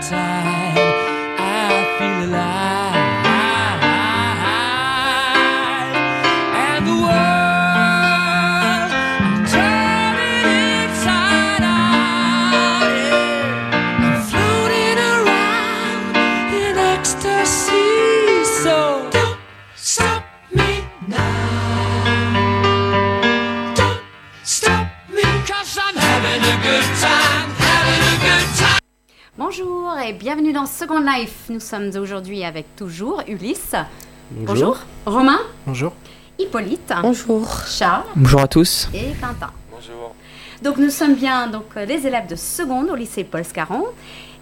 time. Life. Nous sommes aujourd'hui avec toujours Ulysse. Romain. Bonjour. Hippolyte. Bonjour. Charles Bonjour à tous. et Quentin. Bonjour. Donc nous sommes bien donc euh, les élèves de seconde au lycée Paul Scarron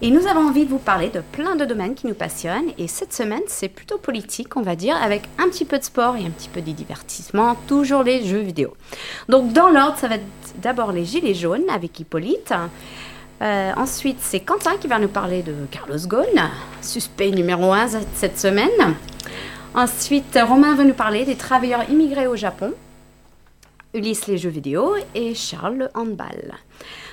et nous avons envie de vous parler de plein de domaines qui nous passionnent et cette semaine c'est plutôt politique on va dire avec un petit peu de sport et un petit peu de divertissement, toujours les jeux vidéo. Donc dans l'ordre ça va être d'abord les gilets jaunes avec Hippolyte. Euh, ensuite, c'est Quentin qui va nous parler de Carlos Ghosn, suspect numéro 1 cette semaine. Ensuite, Romain va nous parler des travailleurs immigrés au Japon. Ulysse, les jeux vidéo. Et Charles, le handball.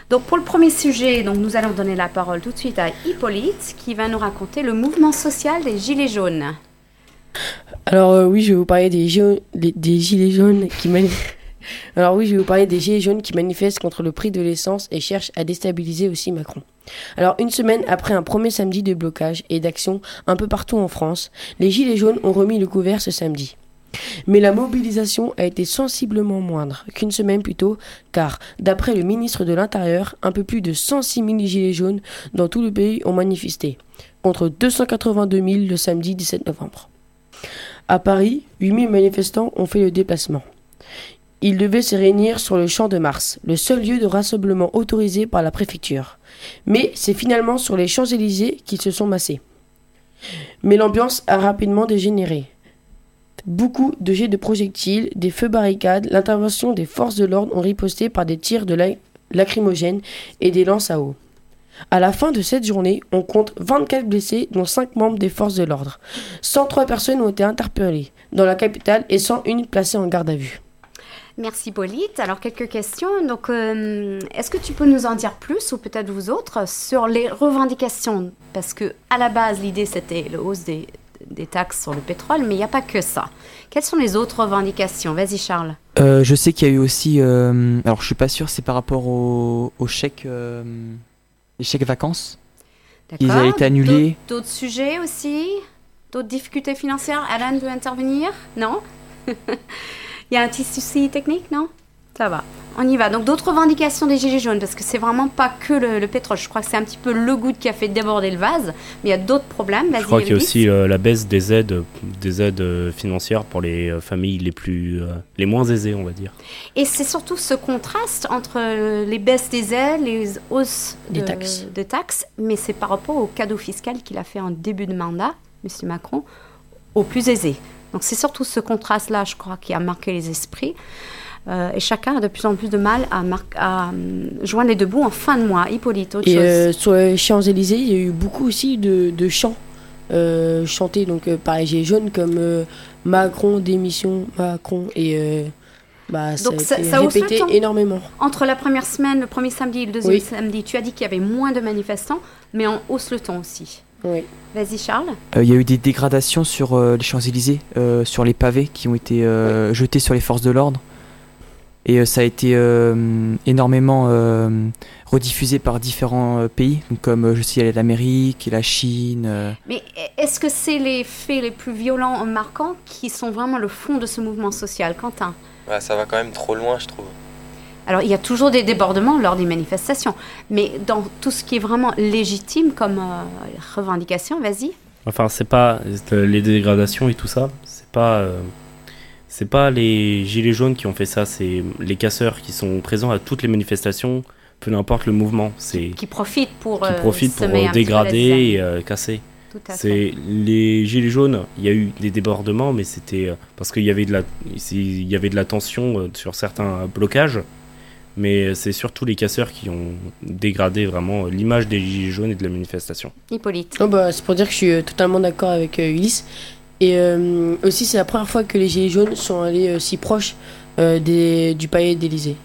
Donc, pour le premier sujet, donc, nous allons donner la parole tout de suite à Hippolyte qui va nous raconter le mouvement social des Gilets jaunes. Alors euh, oui, je vais vous parler des, gilets- jaunes qui mani- Alors oui, je vais vous parler des gilets jaunes qui manifestent contre le prix de l'essence et cherchent à déstabiliser aussi Macron. Alors une semaine après un premier samedi de blocage et d'action un peu partout en France, les gilets jaunes ont remis le couvert ce samedi. Mais la mobilisation a été sensiblement moindre qu'une semaine plus tôt, car, d'après le ministre de l'Intérieur, un peu plus de 106 000 gilets jaunes dans tout le pays ont manifesté, contre 282 000 le samedi 17 novembre. À Paris, 8000 manifestants ont fait le déplacement. Ils devaient se réunir sur le champ de Mars, le seul lieu de rassemblement autorisé par la préfecture. Mais c'est finalement sur les Champs-Élysées qu'ils se sont massés. Mais l'ambiance a rapidement dégénéré. Beaucoup de jets de projectiles, des feux barricades, l'intervention des forces de l'ordre ont riposté par des tirs de la- lacrymogènes et des lances à eau. À la fin de cette journée, on compte 24 blessés, dont 5 membres des forces de l'ordre. 103 personnes ont été interpellées dans la capitale et 101 placées en garde à vue. Merci Hippolyte. Alors, quelques questions. Donc, euh, est-ce que tu peux nous en dire plus, ou peut-être vous autres, sur les revendications? Parce que à la base, l'idée, c'était la hausse des, des taxes sur le pétrole, mais il n'y a pas que ça. Quelles sont les autres revendications? Vas-y, Charles. Euh, je sais qu'il y a eu aussi. euh, alors, je suis pas sûr, c'est par rapport au, au chèque, euh, les chèques vacances. Ils avaient été annulés. D'autres d'autres sujets aussi? D'autres difficultés financières? Alan veut intervenir? Non? Il y a un petit souci technique, non? Ça va. On y va. Donc d'autres revendications des Gilets jaunes, parce que c'est vraiment pas que le, le pétrole. Je crois que c'est un petit peu le goutte qui a fait déborder le vase, mais il y a d'autres problèmes. Vas-y, Je crois qu'il y a aussi euh, la baisse des aides, des aides euh, financières pour les euh, familles les plus, euh, les moins aisées, on va dire. Et c'est surtout ce contraste entre les baisses des aides, les hausses Des de, taxes. de taxes, mais c'est par rapport au cadeau fiscal qu'il a fait en début de mandat, M. Macron, aux plus aisés. Donc c'est surtout ce contraste-là, je crois, qui a marqué les esprits. Euh, et chacun a de plus en plus de mal à, hum, joindre les deux bouts en fin de mois. Hippolyte, autre Et chose euh, sur les Champs-Élysées, il y a eu beaucoup aussi de, de chants euh, chantés donc, euh, par les Gilets jaunes comme euh, Macron, démission, Macron. Et euh, bah, ça a été ça répété énormément. Entre la première semaine, le premier samedi et le deuxième Oui. samedi, tu as dit qu'il y avait moins de manifestants, mais on hausse le ton aussi. Oui. Vas-y, Charles. Euh, Il y a eu des dégradations sur euh, les Champs-Élysées, euh, sur les pavés qui ont été euh, jetés sur les forces de l'ordre. Et euh, ça a été euh, énormément euh, rediffusé par différents euh, pays, donc comme euh, je sais, il y a l'Amérique, la Chine. euh, Mais est-ce que c'est les faits les plus violents, marquants, qui sont vraiment le fond de ce mouvement social, Quentin? Ouais, ça va quand même trop loin, je trouve. Alors, il y a toujours des débordements lors des manifestations, mais dans tout ce qui est vraiment légitime comme euh, revendication, vas-y. Enfin, c'est pas euh, les dégradations et tout ça. C'est pas, euh, c'est pas les gilets jaunes qui ont fait ça. C'est les casseurs qui sont présents à toutes les manifestations, peu importe le mouvement. C'est Qui profitent pour, qui profitent dégrader et euh, casser. C'est les gilets jaunes. Il y a eu des débordements, mais c'était parce qu'il y avait de la, il y avait de la tension sur certains blocages. Mais c'est surtout les casseurs qui ont dégradé vraiment l'image des gilets jaunes et de la manifestation. Hippolyte. Oh, bah, c'est pour dire que je suis euh, totalement d'accord avec euh, Ulysse. Et euh, aussi, c'est la première fois que les Gilets jaunes sont allés euh, si proches euh, des, du palais d'Élysée.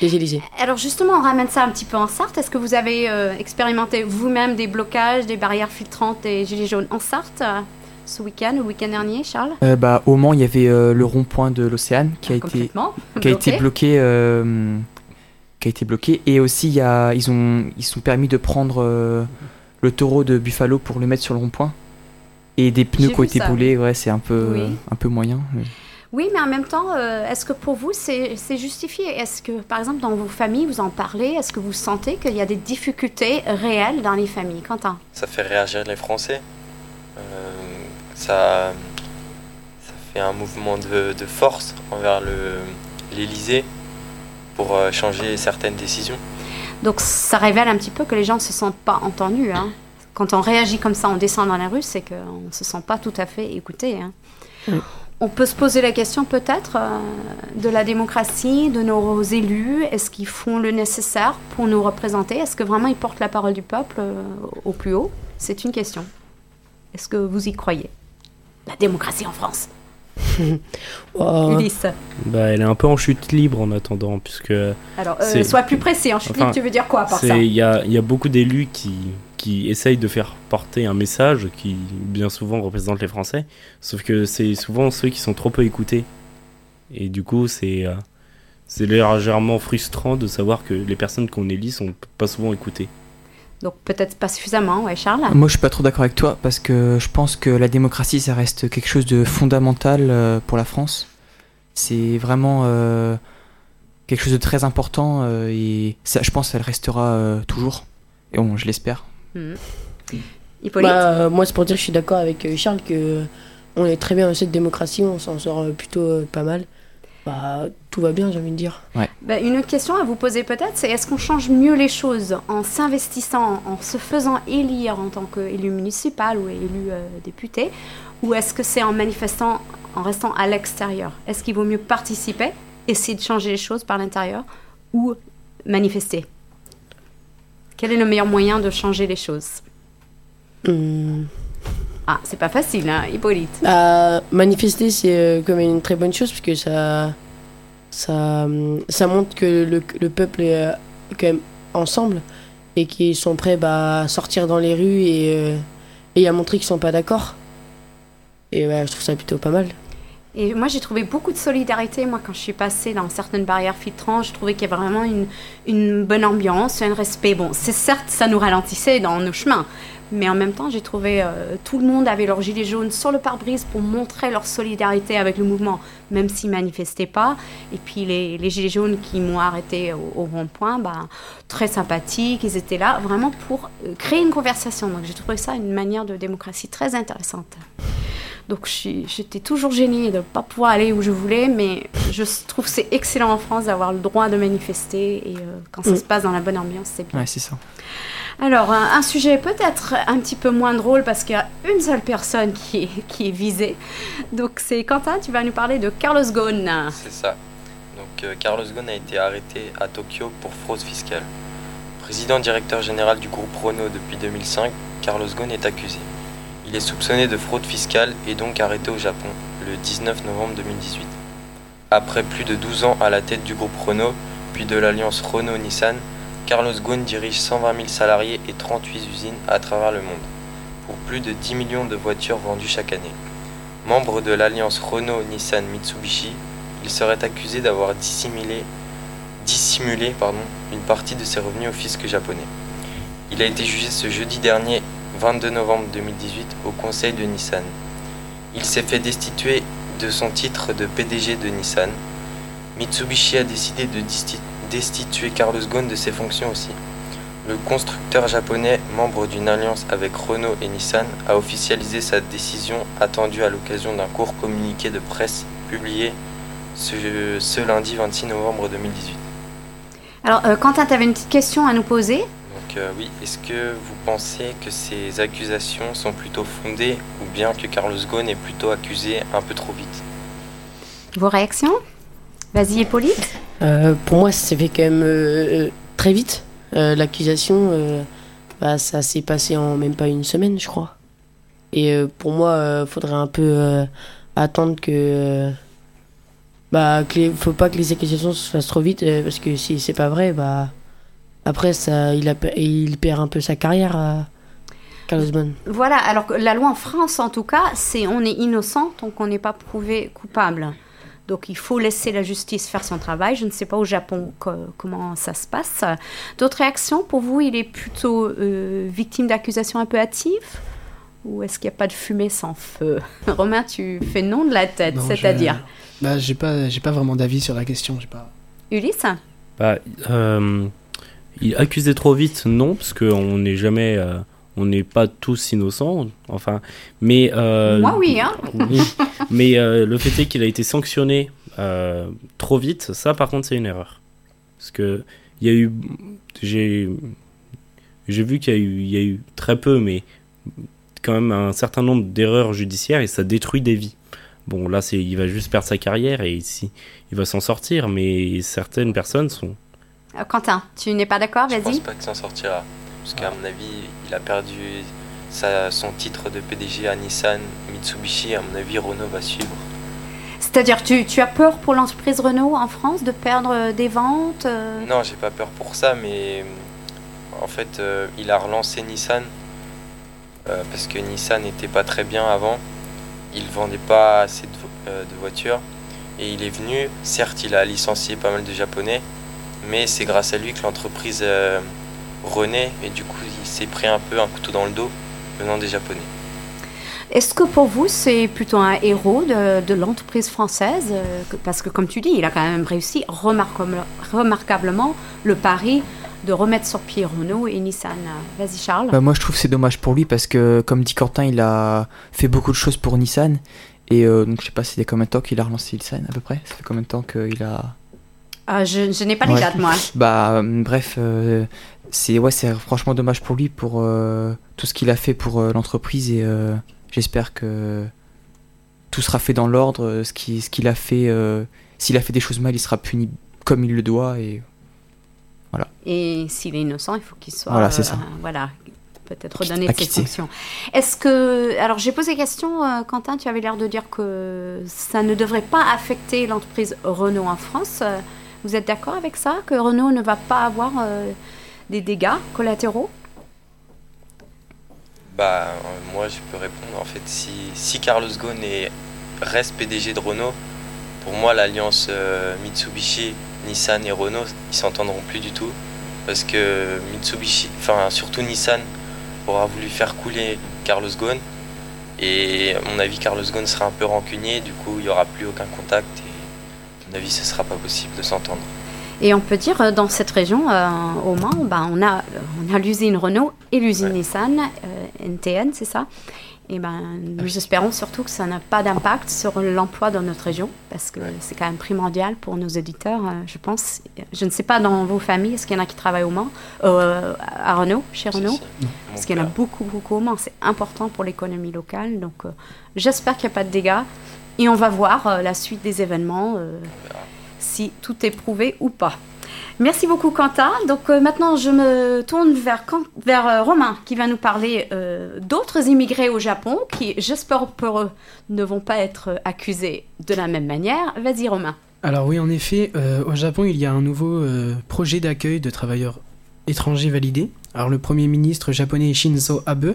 des Élysées. Alors justement, on ramène ça un petit peu en Sarthe. Est-ce que vous avez euh, expérimenté vous-même des blocages, des barrières filtrantes et gilets jaunes en Sarthe euh, ce week-end ou le week-end dernier, Charles? Euh, bah, au Mans, il y avait euh, le rond-point de l'Océane qui a été qui a été bloqué euh, qui a été bloqué. Et aussi il y a ils ont ils sont permis de prendre euh, le taureau de Buffalo pour le mettre sur le rond-point. Et des pneus qui ont été brûlés ouais c'est un peu Oui. euh, un peu moyen mais- Oui, mais en même temps, euh, est-ce que pour vous, c'est c'est justifié? Est-ce que, par exemple, dans vos familles, vous en parlez? Est-ce que vous sentez qu'il y a des difficultés réelles dans les familles? Quentin. Ça fait réagir les Français. Euh, ça, ça fait un mouvement de, de force envers le- l'Élysée pour euh, changer certaines décisions. Donc, ça révèle un petit peu que les gens ne se sentent pas entendus. hein. Quand on réagit comme ça, on descend dans la rue, c'est qu'on ne se sent pas tout à fait écouté. hein. Oui. On peut se poser la question peut-être euh, de la démocratie, de nos élus. Est-ce qu'ils font le nécessaire pour nous représenter? Est-ce que vraiment ils portent la parole du peuple euh, au plus haut? C'est une question. Est-ce que vous y croyez? La démocratie en France. Oh, Ulysse. Bah, elle est un peu en chute libre en attendant, puisque Alors, euh, sois plus précis. En chute Enfin, libre, tu veux dire quoi par ça il y a, il y a beaucoup d'élus qui, qui essayent de faire porter un message qui bien souvent représente les Français, sauf que c'est souvent ceux qui sont trop peu écoutés. Et du coup, c'est euh, c'est légèrement frustrant de savoir que les personnes qu'on élit sont pas souvent écoutées. Donc, peut-être pas suffisamment, ouais, Charles moi je suis pas trop d'accord avec toi parce que je pense que la démocratie ça reste quelque chose de fondamental euh, pour la France c'est vraiment euh, quelque chose de très important euh, et ça je pense qu'elle restera euh, toujours et bon je l'espère. Hippolyte bah, moi, c'est pour dire que je suis d'accord avec Charles que on est très bien dans cette démocratie, on s'en sort plutôt pas mal. Bah, tout va bien, j'ai envie de dire. Ben, une autre question à vous poser peut-être, c'est est-ce qu'on change mieux les choses en s'investissant, en se faisant élire en tant qu'élu municipal ou élu euh, député, ou est-ce que c'est en manifestant, en restant à l'extérieur? Est-ce qu'il vaut mieux participer, essayer de changer les choses par l'intérieur, ou manifester? Quel est le meilleur moyen de changer les choses? Hum, Ah, c'est pas facile, hein, Hippolyte. bah, manifester, c'est euh, quand même une très bonne chose parce que ça, ça, hum, ça montre que le, le peuple est euh, quand même ensemble et qu'ils sont prêts bah, à sortir dans les rues et, euh, et à montrer qu'ils sont pas d'accord. Et ouais, je trouve ça plutôt pas mal. Et moi, j'ai trouvé beaucoup de solidarité. Moi, quand je suis passée dans certaines barrières filtrantes, je trouvais qu'il y avait vraiment une, une bonne ambiance, un respect. Bon, c'est certes, ça nous ralentissait dans nos chemins. Mais en même temps, j'ai trouvé euh, tout le monde avait leur gilet jaune sur le pare-brise pour montrer leur solidarité avec le mouvement, même s'ils manifestaient pas. Et puis les, gilets jaunes qui m'ont arrêté au, au rond-point, bah, très sympathiques, ils étaient là vraiment pour euh, créer une conversation. Donc j'ai trouvé ça une manière de démocratie très intéressante. Donc j'étais toujours gênée de ne pas pouvoir aller où je voulais, mais je trouve que c'est excellent en France d'avoir le droit de manifester et euh, quand ça Mm. se passe dans la bonne ambiance, c'est bien. ouais c'est ça Alors, un, un sujet peut-être un petit peu moins drôle parce qu'il y a une seule personne qui est, qui est visée. Donc c'est Quentin, tu vas nous parler de Carlos Ghosn. C'est ça. Donc euh, Carlos Ghosn a été arrêté à Tokyo pour fraude fiscale. Président directeur général du groupe Renault depuis 2005, Carlos Ghosn est accusé. Il est soupçonné de fraude fiscale et donc arrêté au Japon le 19 novembre 2018. Après plus de 12 ans à la tête du groupe Renault, puis de l'alliance Renault-Nissan, Carlos Ghosn dirige 120 000 salariés et 38 usines à travers le monde, pour plus de 10 millions de voitures vendues chaque année. Membre de l'alliance Renault-Nissan-Mitsubishi, il serait accusé d'avoir dissimulé, une partie de ses revenus au fisc japonais. Il a été jugé ce jeudi dernier, 22 novembre 2018, au conseil de Nissan. Il s'est fait destituer de son titre de PDG de Nissan. Mitsubishi a décidé de destituer Carlos Ghosn de ses fonctions aussi. Le constructeur japonais, membre d'une alliance avec Renault et Nissan, a officialisé sa décision attendue à l'occasion d'un court communiqué de presse publié ce, ce lundi 26 novembre 2018. Alors, euh, Quentin, tu avais une petite question à nous poser? Euh, oui, est-ce que vous pensez que ces accusations sont plutôt fondées ou bien que Carlos Ghosn est plutôt accusé un peu trop vite? Vos réactions? Vas-y, Hippolyte. Euh, pour moi, ça s'est fait quand même euh, euh, très vite. Euh, L'accusation, euh, bah, ça s'est passé en même pas une semaine, je crois. Et euh, pour moi, il faudrait un peu euh, attendre que, euh, bah, qu'il faut pas que les accusations se fassent trop vite, euh, parce que si c'est pas vrai, bah, après, ça, il, a, il perd un peu sa carrière. à Carlos Ghosn. Voilà, alors que la loi en France, en tout cas, c'est on est innocent tant qu'on n'est pas prouvé coupable. Donc il faut laisser la justice faire son travail. Je ne sais pas au Japon co- comment ça se passe. D'autres réactions pour vous Il est plutôt euh, victime d'accusations un peu hâtives Ou est-ce qu'il n'y a pas de fumée sans feu? Romain, tu fais non de la tête, c'est-à-dire? je- Bah, j'ai pas, j'ai pas vraiment d'avis sur la question. J'ai pas. Ulysse? Bah, euh, il accusé trop vite, non, parce qu'on n'est jamais, euh, on n'est pas tous innocents, enfin, mais euh, Moi, oui, hein. mais euh, le fait est qu'il a été sanctionné euh, trop vite, ça, par contre, c'est une erreur, parce que il y a eu, j'ai, j'ai vu qu'il y a eu, il y a eu très peu, mais quand même un certain nombre d'erreurs judiciaires et ça détruit des vies. Bon, là, c'est, il va juste perdre sa carrière et si, il va s'en sortir, mais certaines personnes sont Quentin, tu n'es pas d'accord Je pense Vas-y. pas qu'il s'en sortira. Parce qu'à mon avis, il a perdu sa- son titre de PDG à Nissan, Mitsubishi. À mon avis, Renault va suivre. C'est-à-dire, tu, tu as peur pour l'entreprise Renault en France de perdre euh, des ventes euh? Non, j'ai pas peur pour ça, mais euh, en fait, euh, il a relancé Nissan euh, parce que Nissan n'était pas très bien avant. Il vendait pas assez euh, de voitures et il est venu. Certes, il a licencié pas mal de Japonais, mais c'est grâce à lui que l'entreprise euh, renaît et du coup, il s'est pris un peu un couteau dans le dos venant des Japonais. Est-ce que pour vous, c'est plutôt un héros de, de l'entreprise française euh, Parce que, comme tu dis, il a quand même réussi remarquable- remarquablement le pari de remettre sur pied Renault et Nissan. Vas-y, Charles. Bah, moi, je trouve que c'est dommage pour lui parce que, comme dit Quentin, il a fait beaucoup de choses pour Nissan. Et euh, donc, je sais pas, c'est combien de temps qu'il a relancé Nissan à peu près? Ça fait combien de temps qu'il a. Ah, je je n'ai pas les Ouais. dates, moi. Bah, euh, bref, euh, c'est ouais, c'est franchement dommage pour lui pour euh, tout ce qu'il a fait pour l'entreprise et j'espère que tout sera fait dans l'ordre. Ce qui- ce qu'il a fait, s'il a fait des choses mal, il sera puni comme il le doit et Et s'il est innocent, il faut qu'il soit. Voilà, c'est ça. voilà, peut-être redonné de ses fonctions. Est-ce que. Alors, j'ai posé question, euh, Quentin, tu avais l'air de dire que ça ne devrait pas affecter l'entreprise Renault en France. Vous êtes d'accord avec ça Que Renault ne va pas avoir euh, des dégâts collatéraux? Bah, euh, moi, je peux répondre. En fait, si, Carlos Ghosn est- reste PDG de Renault, pour moi, l'alliance euh, Mitsubishi, Nissan et Renault, ils s'entendront plus du tout. Parce que Mitsubishi, enfin, surtout Nissan, aura voulu faire couler Carlos Ghosn. Et à mon avis, Carlos Ghosn sera un peu rancunier. Du coup, il n'y aura plus aucun contact. Mon avis, ce sera pas possible de s'entendre. Et on peut dire, euh, dans cette région, euh, au Mans, on a, on a l'usine Renault et l'usine Ouais. Nissan, euh, NTN, c'est ça? Et ben, nous espérons surtout que ça n'a pas d'impact sur l'emploi dans notre région, parce que Ouais. c'est quand même primordial pour nos auditeurs, euh, je pense. Je ne sais pas dans vos familles, est-ce qu'il y en a qui travaillent au Mans, euh, à Renault, chez Renault? Parce qu'il y en a beaucoup, beaucoup au Mans. C'est important pour l'économie locale. Donc, euh, j'espère qu'il n'y a pas de dégâts. Et on va voir euh, la suite des événements, euh, si tout est prouvé ou pas. Merci beaucoup, Quentin. Donc, euh, maintenant, je me tourne vers, Romain, qui va nous parler d'autres immigrés au Japon, qui, j'espère pour eux, ne vont pas être accusés de la même manière. Vas-y, Romain. Alors oui, en effet, au Japon, il y a un nouveau projet d'accueil de travailleurs étrangers validé. Alors le Premier ministre japonais Shinzo Abe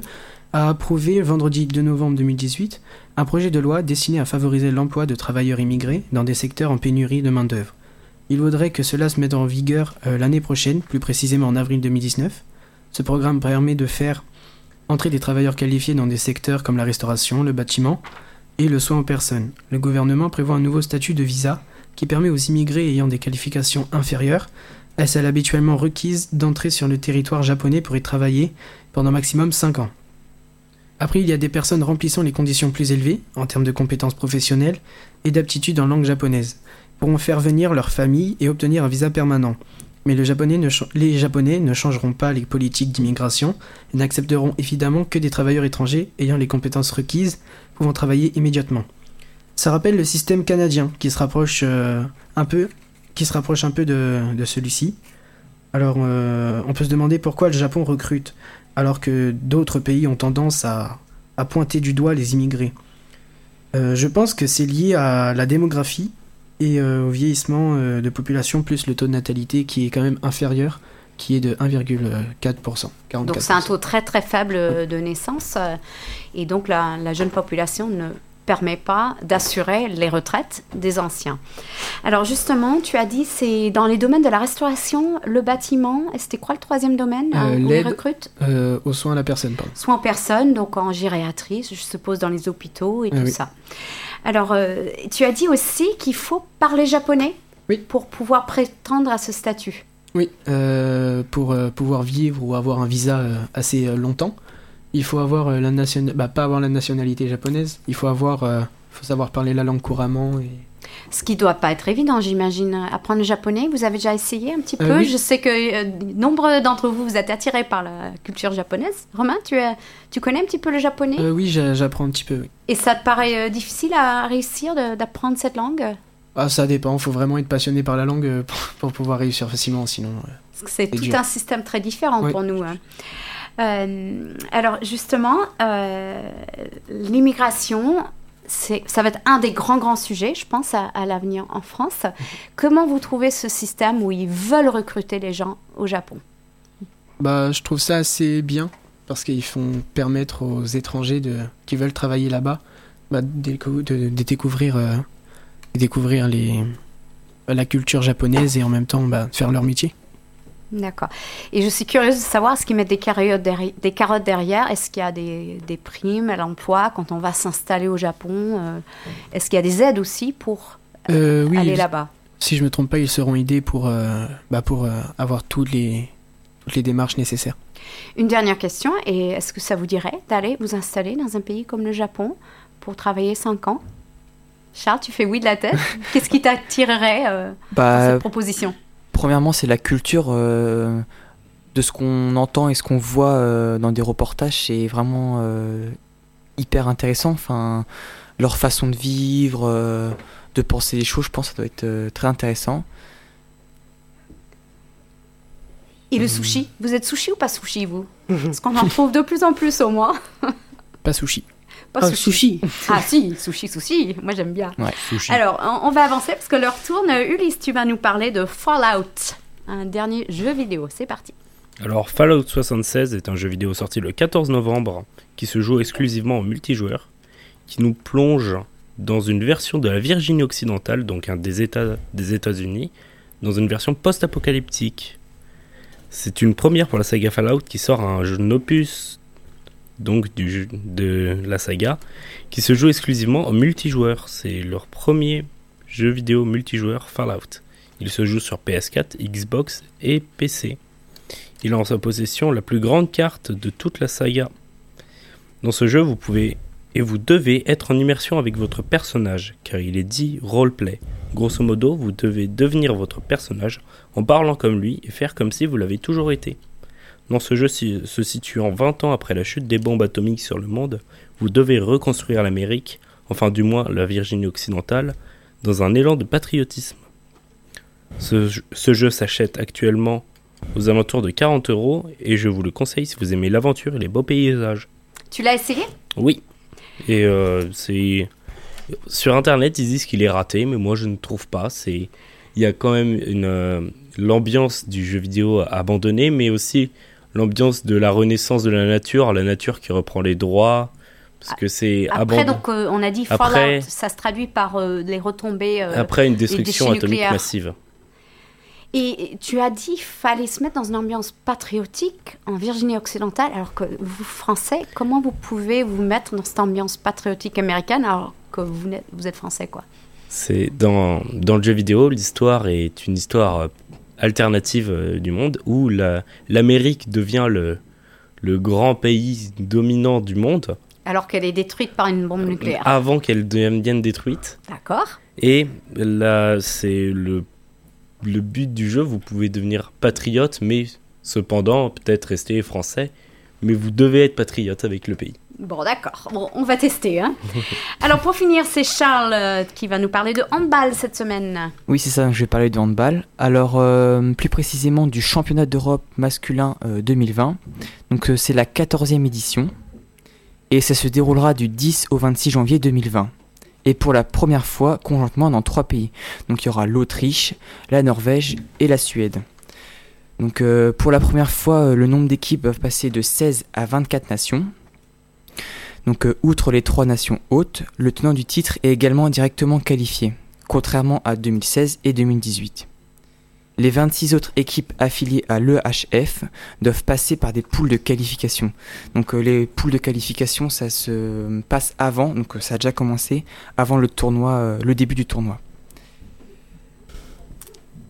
a approuvé vendredi 2 novembre 2018 un projet de loi destiné à favoriser l'emploi de travailleurs immigrés dans des secteurs en pénurie de main-d'œuvre. Il faudrait que cela se mette en vigueur euh, l'année prochaine, plus précisément en avril 2019. Ce programme permet de faire entrer des travailleurs qualifiés dans des secteurs comme la restauration, le bâtiment et le soin aux personnes. Le gouvernement prévoit un nouveau statut de visa qui permet aux immigrés ayant des qualifications inférieures à celles habituellement requises d'entrer sur le territoire japonais pour y travailler pendant maximum 5 ans. Après, il y a des personnes remplissant les conditions plus élevées en termes de compétences professionnelles et d'aptitudes en langue japonaise, pourront faire venir leur famille et obtenir un visa permanent. Mais les Japonais ne changeront pas les politiques d'immigration et n'accepteront évidemment que des travailleurs étrangers ayant les compétences requises pouvant travailler immédiatement. Ça rappelle le système canadien qui se rapproche euh, un peu, de celui-ci. Alors, euh, on peut se demander pourquoi le Japon recrute, alors que d'autres pays ont tendance à, pointer du doigt les immigrés. Euh, je pense que c'est lié à la démographie et euh, au vieillissement euh, de population plus le taux de natalité qui est quand même inférieur, qui est de 1,4%. Donc c'est un taux très très faible de naissance et donc la jeune population ne permet pas d'assurer les retraites des anciens. Alors justement, tu as dit c'est dans les domaines de la restauration, le bâtiment, c'était quoi le troisième domaine Euh, hein, où l'aide. recrutent Euh, aux soins à la personne, pardon. Soins en personne, donc en gériatrie, je suppose dans les hôpitaux et Ah tout oui. ça. Alors, euh, tu as dit aussi qu'il faut parler japonais Oui. pour pouvoir prétendre à ce statut. Oui, euh, pour euh, pouvoir vivre ou avoir un visa euh, assez euh, longtemps, il faut avoir euh, la nationalité, bah, pas avoir la nationalité japonaise, il faut avoir, euh, faut savoir parler la langue couramment. Et... Ce qui doit pas être évident, j'imagine. Apprendre le japonais, vous avez déjà essayé un petit Euh, peu? oui. Je sais que euh, nombre d'entre vous, vous êtes attirés par la culture japonaise. Romain, tu, as- tu connais un petit peu le japonais? Oui, j'a- j'apprends un petit peu. Oui. Et ça te paraît difficile à réussir d'apprendre cette langue? Ah, ça dépend, faut vraiment être passionné par la langue pour, pour pouvoir réussir facilement, sinon. Parce que c'est C'est tout dur. un système très différent Oui. pour nous. hein. Euh, alors justement, euh, l'immigration, ça va être un des grands, grands sujets, je pense, à, l'avenir en France. Comment vous trouvez ce système où ils veulent recruter les gens au Japon? Bah, je trouve ça assez bien parce qu'ils font permettre aux étrangers qui veulent travailler là-bas bah, de, décou- de- de découvrir, euh, découvrir la culture japonaise et en même temps bah, faire leur métier. D'accord. Et je suis curieuse de savoir, est-ce qu'ils mettent des carottes, derri- des carottes derrière Est-ce qu'il y a des, des primes à l'emploi quand on va s'installer au Japon Euh, Est-ce qu'il y a des aides aussi pour Euh, oui, aller là-bas? si je me trompe pas, ils seront aidés pour, euh, bah, pour euh, avoir toutes les, toutes les démarches nécessaires. Une dernière question, et est-ce que ça vous dirait d'aller vous installer dans un pays comme le Japon pour travailler 5 ans? Charles, tu fais oui de la tête? Qu'est-ce qui t'attirerait euh, dans Bah, cette proposition? Premièrement, c'est la culture euh, de ce qu'on entend et ce qu'on voit euh, dans des reportages. C'est vraiment euh, hyper intéressant. Enfin, leur façon de vivre, euh, de penser les choses, je pense que ça doit être euh, très intéressant. Et le sushi? Vous êtes sushi ou pas sushi, vous? Parce qu'on en trouve de plus en plus au moins. Pas sushi. Pas Ah, sushi. sushi. Ah si, sushi, sushi. Moi, j'aime bien. Sushi. Alors, on, on va avancer parce que l'heure tourne. Ulysse, tu vas nous parler de Fallout, un dernier jeu vidéo. C'est parti. Alors Fallout 76 est un jeu vidéo sorti le 14 novembre qui se joue exclusivement en multijoueur, qui nous plonge dans une version de la Virginie occidentale, donc un des États des États-Unis, dans une version post-apocalyptique. C'est une première pour la saga Fallout qui sort un jeu opus donc du de la saga qui se joue exclusivement en multijoueur. C'est leur premier jeu vidéo multijoueur Fallout. Il se joue sur PS4, Xbox et PC. Il a en sa possession la plus grande carte de toute la saga. Dans ce jeu, vous pouvez et vous devez être en immersion avec votre personnage, car il est dit roleplay. Grosso modo, vous devez devenir votre personnage en parlant comme lui et faire comme si vous l'avez toujours été. Dans ce jeu se situant 20 ans après la chute des bombes atomiques sur le monde, vous devez reconstruire l'Amérique, enfin du moins la Virginie occidentale, dans un élan de patriotisme. Ce, jeu s'achète actuellement aux alentours de 40 euros et je vous le conseille si vous aimez l'aventure et les beaux paysages. Tu l'as essayé? Oui. Et euh, c'est sur internet ils disent qu'il est raté, mais moi je ne trouve pas. C'est il y a quand même une euh, l'ambiance du jeu vidéo abandonné, mais aussi l'ambiance de la renaissance de la nature, la nature qui reprend les droits, parce que c'est Après, donc, euh, on a dit Fallout, Après- ça se traduit par euh, les retombées. euh, Après une destruction atomique nucléaires. massive. Et tu as dit fallait se mettre dans une ambiance patriotique en Virginie occidentale, alors que vous, Français, comment vous pouvez vous mettre dans cette ambiance patriotique américaine alors que vous, n'êtes- vous êtes Français, quoi? C'est dans, dans le jeu vidéo, l'histoire est une histoire alternative euh, du monde où la- l'Amérique devient le, le grand pays dominant du monde Alors qu'elle est détruite par une bombe nucléaire. avant qu'elle devienne détruite. D'accord Et là, c'est le, le but du jeu. Vous pouvez devenir patriote, mais cependant, peut-être rester français. Mais vous devez être patriote avec le pays. Bon, d'accord. Bon, on va tester. Hein. Alors, pour finir, c'est Charles euh, qui va nous parler de handball cette semaine. Oui, c'est ça, je vais parler de handball. Alors, euh, plus précisément du championnat d'Europe masculin euh, 2020. Donc, euh, c'est la 14e édition. Et ça se déroulera du 10 au 26 janvier 2020. et pour la première fois conjointement dans trois pays. Donc il y aura l'Autriche, la Norvège et la Suède. Donc pour la première fois, le nombre d'équipes va passer de 16 à 24 nations. Donc euh, outre les trois nations hautes, le tenant du titre est également directement qualifié, contrairement à 2016 et 2018. Les 26 autres équipes affiliées à l'EHF doivent passer par des poules de qualification. Donc euh, les poules de qualification, ça se passe avant, donc euh, ça a déjà commencé avant le début du tournoi.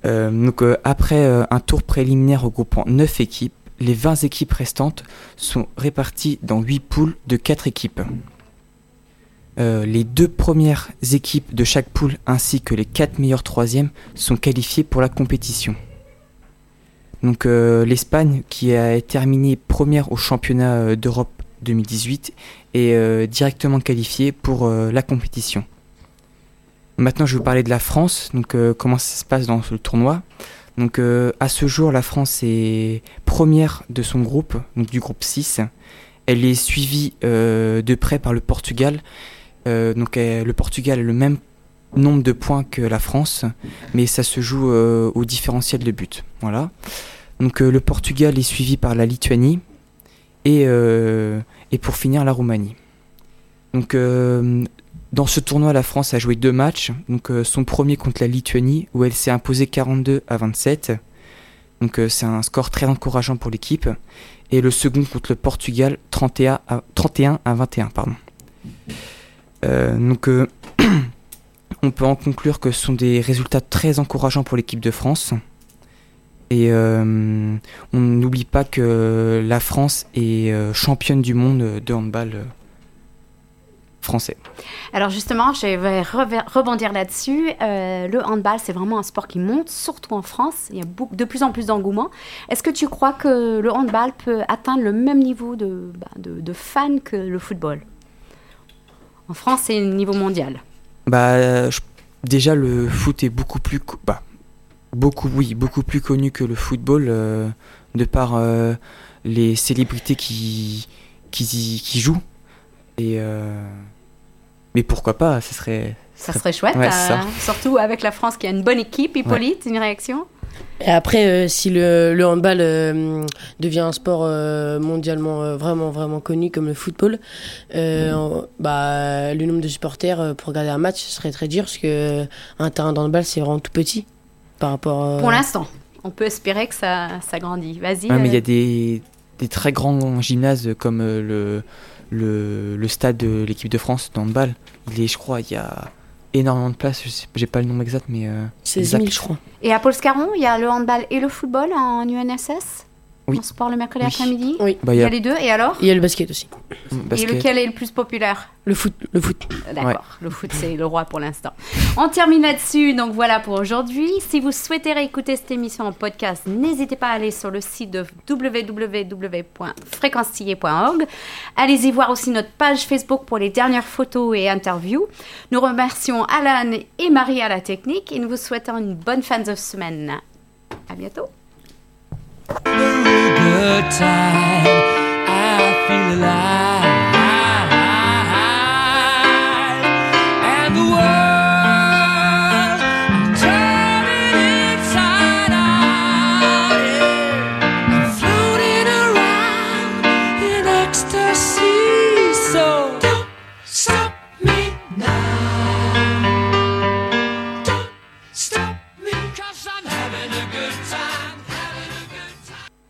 Donc après un tour préliminaire regroupant 9 équipes, les 20 équipes restantes sont réparties dans 8 poules de 4 équipes. Euh, les deux premières équipes de chaque poule ainsi que les quatre meilleurs troisièmes sont qualifiés pour la compétition. Donc euh, l'Espagne qui a terminé première au championnat euh, d'Europe 2018 est directement qualifiée pour la compétition. Maintenant je vais vous parler de la France, donc comment ça se passe dans le tournoi. Donc euh, à ce jour la France est première de son groupe, donc du groupe 6. Elle est suivie euh, de près par le Portugal euh, donc le Portugal a le même nombre de points que la France, mais ça se joue au différentiel de but. Voilà. Donc le Portugal est suivi par la Lituanie et, et pour finir la Roumanie. Donc dans ce tournoi, la France a joué deux matchs. Donc euh, son premier contre la Lituanie où elle s'est imposée 42 à 27. Donc euh, c'est un score très encourageant pour l'équipe. Et le second contre le Portugal 31 à, 31 à 21. Pardon. Euh, donc, on peut en conclure que ce sont des résultats très encourageants pour l'équipe de France. Et on n'oublie pas que la France est championne du monde de handball français. Alors justement, je vais rebondir là-dessus. Euh, le handball, c'est vraiment un sport qui monte, surtout en France. Il y a de plus en plus d'engouement. Est-ce que tu crois que le handball peut atteindre le même niveau de, bah, de, de fans que le football? En France, c'est le niveau mondial. Bah, euh, je- déjà le foot est beaucoup plus, bah, beaucoup, oui, beaucoup plus connu que le football euh, de par euh, les célébrités qui, qui, jouent. Et mais pourquoi pas Ce serait, Ça serait chouette, Ouais, euh, ça. surtout avec la France qui a une bonne équipe. Hippolyte, une réaction? Et après, euh, si le, le handball euh, devient un sport euh, mondialement euh, vraiment vraiment connu comme le football, euh, bah, le nombre de supporters euh, pour regarder un match ce serait très dur parce que euh, un terrain de handball c'est vraiment tout petit par rapport. euh, Pour l'instant, on peut espérer que ça, ça grandit. Vas-y. Ouais, mais il y a des, des très grands gymnases comme euh, le, le, le stade de l'équipe de France de handball. Il est, je crois, il y a énormément de place. Je sais, j'ai pas le nombre exact, mais euh, 16 exact. 000 je crois. Et à Paul-Scarron, il y a le handball et le football en UNSS Oui. En sport le mercredi Oui. après-midi Oui. bah, Il il y a les deux. Et alors Il y a le basket aussi. basket. Et lequel est le plus populaire Le foot, le foot. D'accord, le foot c'est le roi pour l'instant. On termine là-dessus, donc voilà pour aujourd'hui. Si vous souhaitez réécouter cette émission en podcast, n'hésitez pas à aller sur le site de www.fréquencetillé.org. Allez-y voir aussi notre page Facebook pour les dernières photos et interviews. Nous remercions Alan et Marie à la technique et nous vous souhaitons une bonne fin de semaine. À bientôt. good time. I feel alive.